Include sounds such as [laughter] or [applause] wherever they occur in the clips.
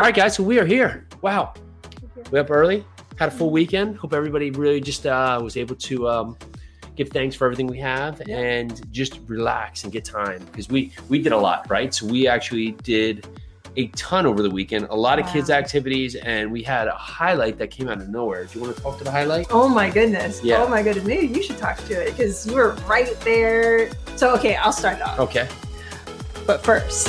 All right, guys, so we are here. Wow. We up early, had a full weekend. Hope everybody really just uh, was able to um, give thanks for everything we have Yeah. and just relax and get time because we we did a lot, right? So we actually did a ton over the weekend, a lot of Wow. kids activities, and we had a highlight that came out of nowhere. Do you want to talk to the highlight? Oh my goodness. Yeah. Oh my goodness. Maybe you should talk to it because you were right there. So, okay, I'll start off. Okay. But first,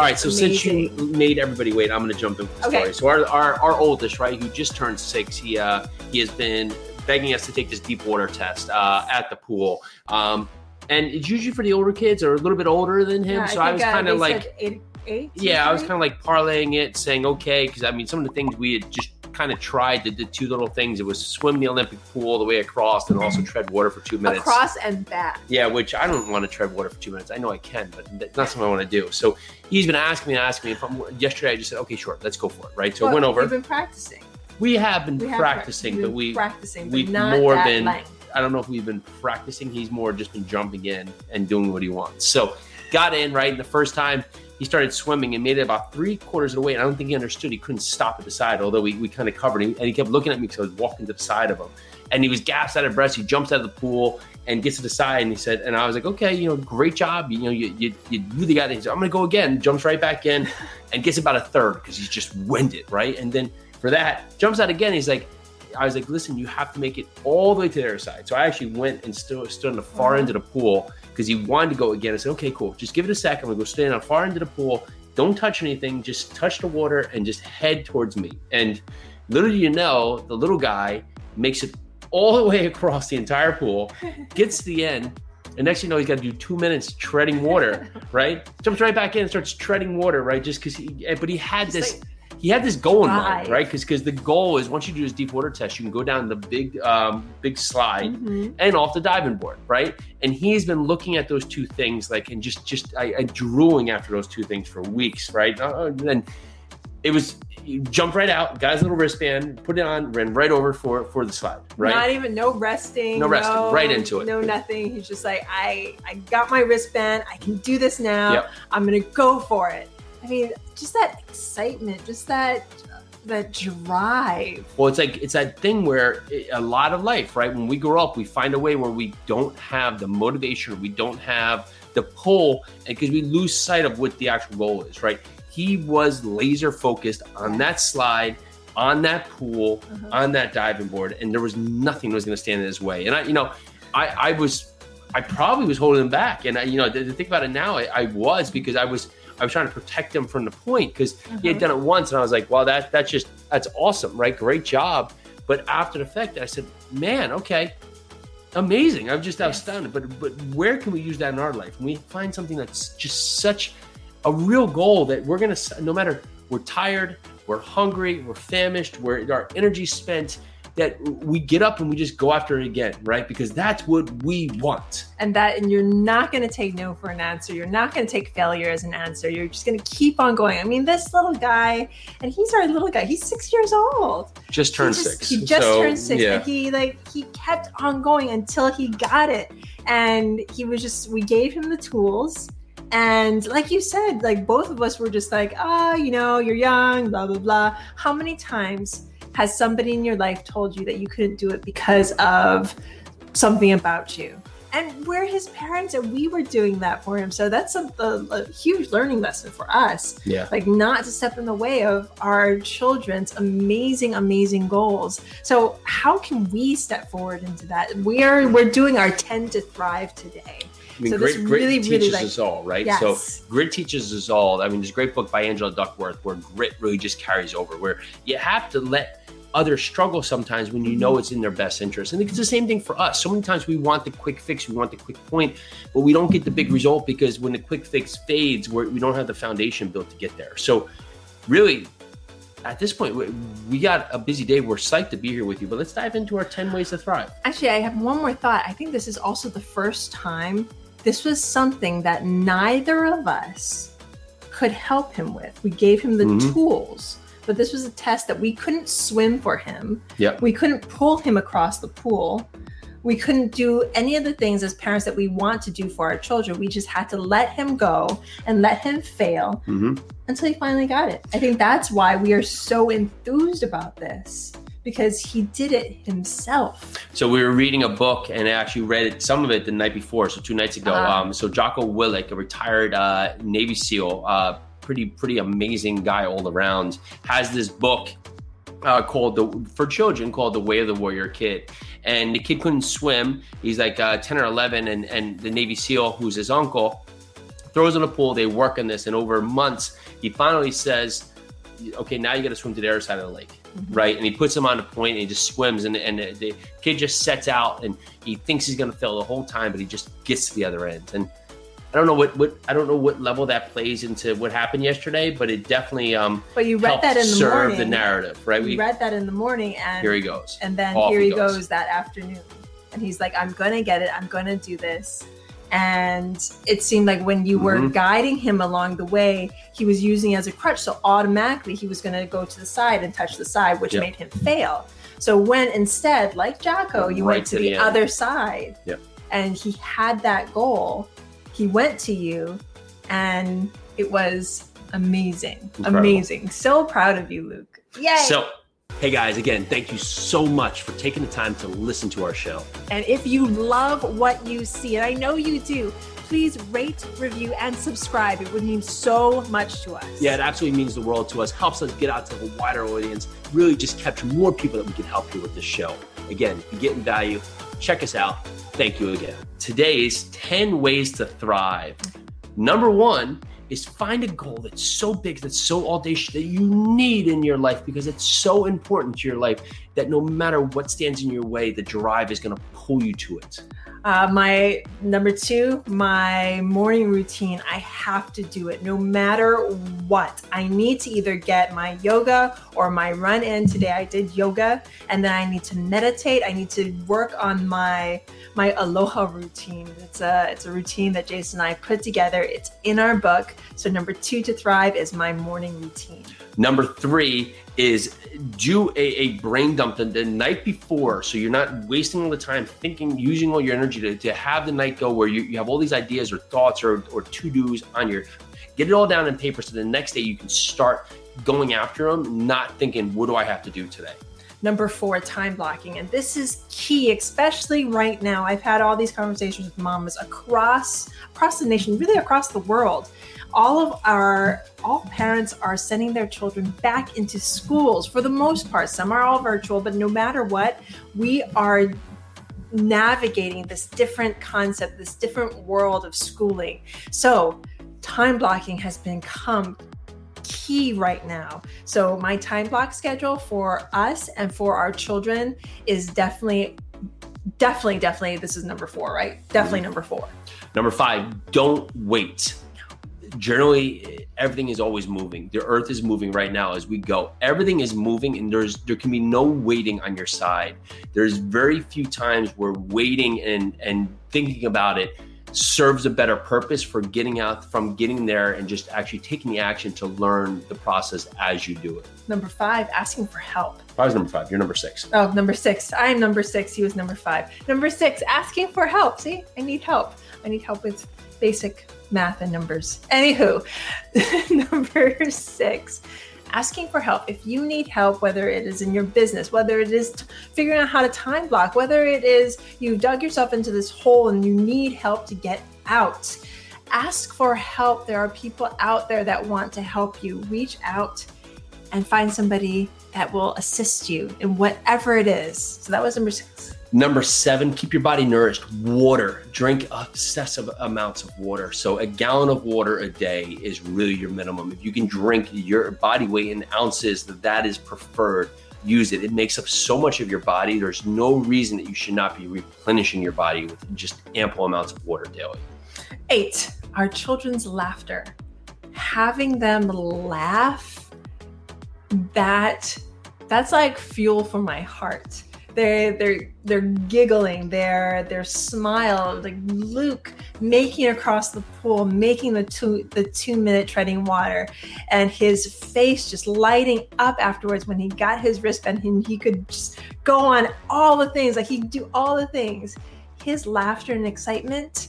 All right, so since you made everybody wait, I'm going to jump into the Okay. story. So our, our our oldest, right, who just turned six, he uh he has been begging us to take this deep water test uh, at the pool. Um, and it's usually for the older kids or a little bit older than him. Yeah, so I, was think, uh, kind of like, eight, eight, yeah, I was kind of like parlaying it, saying okay, because I mean, some of the things we had just kind of tried the, the two little things. It was swim the Olympic pool the way across, and also tread water for two minutes. across and back. Yeah, which I don't want to tread water for two minutes. I know I can, but that's not something I want to do. So he's been asking me and asking me. If I'm, yesterday, I just said, okay, sure, let's go for it, right? So I went over. We've been practicing. We have been We have practicing, we've but we, practicing, we've not more been- length. I don't know if we've been practicing. He's more just been jumping in and doing what he wants. So got in, right? And the first time he started swimming and made it about three quarters of the way. And I don't think he understood. He couldn't stop at the side, although we, we kind of covered him. And he kept looking at me because I was walking to the side of him. And he was gasped out of breath. He jumps out of the pool and gets to the side. And he said, and I was like, okay, you know, great job. You know, you, you, you really got it. He said, I'm going to go again. Jumps right back in [laughs] and gets about a third because he's just winded, right? And then for that, jumps out again. He's like, I was like, listen, you have to make it all the way to the other side. So I actually went and stood, stood on the far end of the pool because he wanted to go again. I said, okay, cool. Just give it a second. I'm gonna go stand on the far end of the pool. Don't touch anything. Just touch the water and just head towards me. And little do you know, the little guy makes it all the way across the entire pool, [laughs] gets to the end, and next thing you know, he's got to do two minutes treading water, [laughs] right? Jumps right back in and starts treading water, right? Just because he, eh, but he had Just this like- he had this goal in mind, right? Because because the goal is once you do this deep water test, you can go down the big um, big slide Mhm. and off the diving board, right? And he's been looking at those two things, like and just just I, I drooling after those two things for weeks, right? Uh, and it was he jumped right out, got his little wristband, put it on, ran right over for for the slide, right? Not even no resting. No resting, right into it. No nothing. He's just like, I I got my wristband. I can do this now. Yep. I'm gonna go for it. I mean, just that excitement, just that that drive. Well, it's like it's that thing where it, a lot of life, right? When we grow up, we find a way where we don't have the motivation, we don't have the pull, and because we lose sight of what the actual goal is, right? He was laser focused on that slide, on that pool, Uh-huh. on that diving board, and there was nothing that was going to stand in his way. And I, you know, I, I was, I probably was holding him back, and I, you know, to, to think about it now, I, I was because I was, I was trying to protect him from the point because he had Uh-huh. done it once, and I was like, well, that that's just that's awesome, right? Great job. But after the fact, I said, man, okay, amazing. I'm just Yes. astounded. But but where can we use that in our life? When we find something that's just such a real goal that we're gonna, no matter we're tired, we're hungry, we're famished, we're our energy spent. That we get up and we just go after it again, right? Because that's what we want. and that and you're not going to take no for an answer you're not going to take failure as an answer you're just going to keep on going i mean this little guy and he's our little guy he's six years old Just turned he just, six. he just So, turned six Yeah. and he like he kept on going until he got it and he was just we gave him the tools and like you said like both of us were just like ah you know you're young blah blah blah how many times has somebody in your life told you that you couldn't do it because of something about you and we're his parents and we were doing that for him so that's a, a, a huge learning lesson for us yeah. like not to step in the way of our children's amazing amazing goals so how can we step forward into that we're we're doing our 10 to thrive today I mean, So this grit, grit really, teaches really, like- us all, right? yes So grit teaches us all. I mean, there's a great book by Angela Duckworth where grit really just carries over, where you have to let others struggle sometimes when you know Mm-hmm. it's in their best interest. And it's the same thing for us. So many times we want the quick fix, we want the quick point, but we don't get the big result because when the quick fix fades, we're, we don't have the foundation built to get there. So really, at this point, we, we got a busy day. We're psyched to be here with you, but let's dive into our 10 ways to thrive. actually i have one more thought i think this is also the first time this was something that neither of us could help him with. We gave him the Mhm. tools, but this was a test that we couldn't swim for him. Yep. We couldn't pull him across the pool. We couldn't do any of the things as parents that we want to do for our children. We just had to let him go and let him fail hmm until he finally got it. I think that's why we are so enthused about this because he did it himself. So we were reading a book and I actually read it, some of it the night before, so two nights ago. Uh-huh. Um, so Jocko Willink, a retired uh, Navy SEAL, uh, pretty pretty amazing guy all around, has this book uh, called the for children called The Way of the Warrior Kid. And the kid couldn't swim. He's like uh, ten or eleven, and and the Navy SEAL, who's his uncle, throws in a pool. They work on this, and over months, he finally says, "Okay, now you got to swim to the other side of the lake." right? And he puts him on a point and he just swims, and, and the kid just sets out and he thinks he's going to fail the whole time, but he just gets to the other end. And I don't know what, what I don't know what level that plays into what happened yesterday, but it definitely um But you read that in the serve morning. the narrative, right? You We read that in the morning, and here he goes. and then Off here he goes. goes. that afternoon, and he's like, "I'm gonna get it. I'm gonna do this." And it seemed like when you were Mhm. guiding him along the way, he was using it as a crutch. So automatically, he was gonna go to the side and touch the side, which Yep. made him fail. So when instead, like Jocko, you Right went to, to the, the other side, Yep. and he had that goal, he went to you, and it was amazing, Incredible. amazing. So proud of you, Luke. Yay! So, hey guys, again, thank you so much for taking the time to listen to our show. And if you love what you see, and I know you do, please rate, review, and subscribe. It would mean so much to us. Yeah, it absolutely means the world to us, helps us get out to a wider audience, really just capture more people that we can help here with this show. Again, if you're getting value, check us out. Thank you again. Today's 10 ways to thrive. Number one is find a goal that's so big, that's so audacious that you need in your life because it's so important to your life that no matter what stands in your way, the drive is going to pull you to it. Uh, my number two, my morning routine. I have to do it no matter what. I need to either get my yoga or my run in. Today I did yoga, and then I need to meditate. I need to work on my my aloha routine. It's a it's a routine that Jason and I put together. It's in our book. So number two to thrive is my morning routine. Number three is do a, a brain dump the, the night before so you're not wasting all the time thinking, using all your energy to, to have the night go where you, you have all these ideas or thoughts or, or to dos on your get it all down in paper so the next day you can start going after them, not thinking, what do I have to do today? Number four, time blocking. And this is key, especially right now. I've had all these conversations with mamas across across the nation, really across the world. All of our all parents are sending their children back into schools for the most part. Some are all virtual, but no matter what, we are navigating this different concept, this different world of schooling. So time blocking has become key right now. So my time block schedule for us and for our children is definitely definitely definitely this is number 4, right? Definitely mm-hmm. number 4. Number five, don't wait. Generally, everything is always moving. The earth is moving right now as we go. Everything is moving, and there's there can be no waiting on your side. There's very few times where waiting and and thinking about it serves a better purpose for getting out from getting there and just actually taking the action to learn the process as you do it. Number 5, asking for help. I was number five. You're number six. Oh, number 6. I'm number 6, he was number 5. Number 6, asking for help. See? I need help. I need help with basic math and numbers. Anywho, [laughs] number 6, asking for help. If you need help, whether it is in your business, whether it is t- figuring out how to time block, whether it is you dug yourself into this hole and you need help to get out, ask for help. There are people out there that want to help you. Reach out and find somebody that will assist you in whatever it is. So that was number six. Number seven, keep your body nourished. Water. Drink excessive amounts of water. So a gallon of water a day is really your minimum. If you can drink your body weight in ounces, that that is preferred. Use it. It makes up so much of your body. There's no reason that you should not be replenishing your body with just ample amounts of water daily. Eight, our children's laughter. Having them laugh, that that's like fuel for my heart. They they're they're giggling. They're they're smile. Like Luke making across the pool, making the two the two minute treading water, and his face just lighting up afterwards when he got his wristband and he could just go on all the things like he do all the things. His laughter and excitement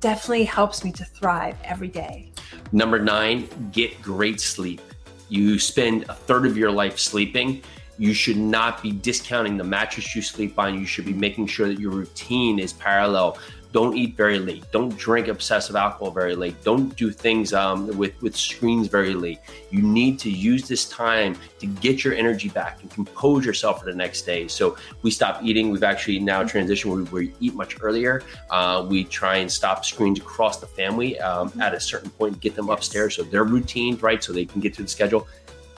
definitely helps me to thrive every day. Number nine, get great sleep. You spend a third of your life sleeping. You should not be discounting the mattress you sleep on. You should be making sure that your routine is parallel don't eat very late. Don't drink obsessive alcohol very late. Don't do things um, with with screens very late. You need to use this time to get your energy back and compose yourself for the next day. So we stop eating. We've actually now transitioned where we, we eat much earlier. Uh, we try and stop screens across the family um, at a certain point get them upstairs so they're routine right? So they can get to the schedule.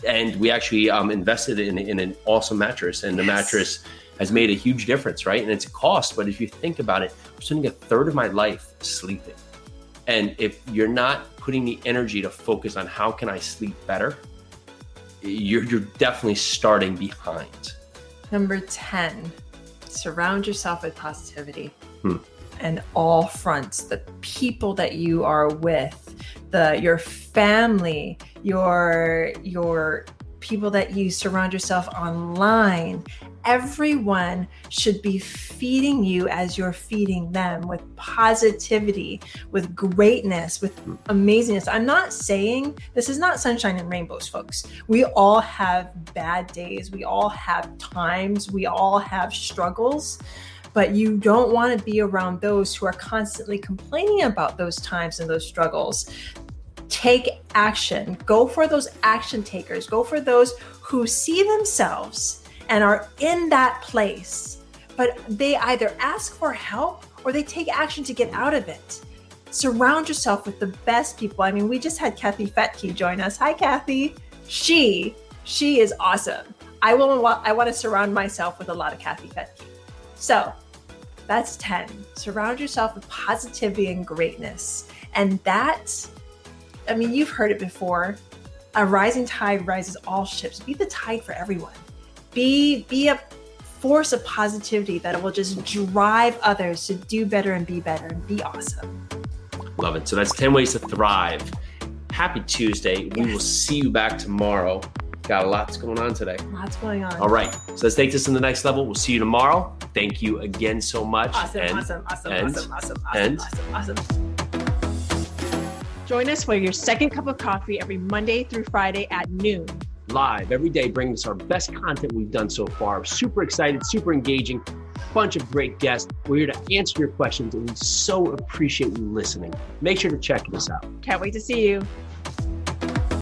And we actually um, invested in, in an awesome mattress. And the yes. mattress has made a huge difference, right? And it's a cost, but if you think about it, I'm spending a third of my life sleeping. And if you're not putting the energy to focus on how can I sleep better, you're, you're definitely starting behind. Number 10, surround yourself with positivity. Hmm. And all fronts, the people that you are with, the your family, your your people that you surround yourself online. Everyone should be feeding you as you're feeding them with positivity, with greatness, with amazingness. I'm not saying this is not sunshine and rainbows, folks. We all have bad days, we all have times, we all have struggles but you don't want to be around those who are constantly complaining about those times and those struggles take action. Go for those action takers. Go for those who see themselves and are in that place, but they either ask for help or they take action to get out of it. Surround yourself with the best people. I mean, we just had Kathy Fettke join us. Hi, Kathy. She she is awesome. I will. I want to surround myself with a lot of Kathy Fettke. So that's 10. Surround yourself with positivity and greatness. And that I mean, you've heard it before. A rising tide rises all ships. Be the tide for everyone. Be be a force of positivity that will just drive others to do better and be better and be awesome. Love it. So that's 10 ways to thrive. Happy Tuesday. Yes. We will see you back tomorrow. Got a lot going on today. Lots going on. All right. So let's take this to the next level. We'll see you tomorrow. Thank you again so much. Awesome, and, awesome, awesome, and, awesome, awesome, awesome, and, awesome, awesome. Join us for your second cup of coffee every Monday through Friday at noon. Live every day, bringing us our best content we've done so far. Super excited, super engaging, bunch of great guests. We're here to answer your questions, and we so appreciate you listening. Make sure to check us out. Can't wait to see you.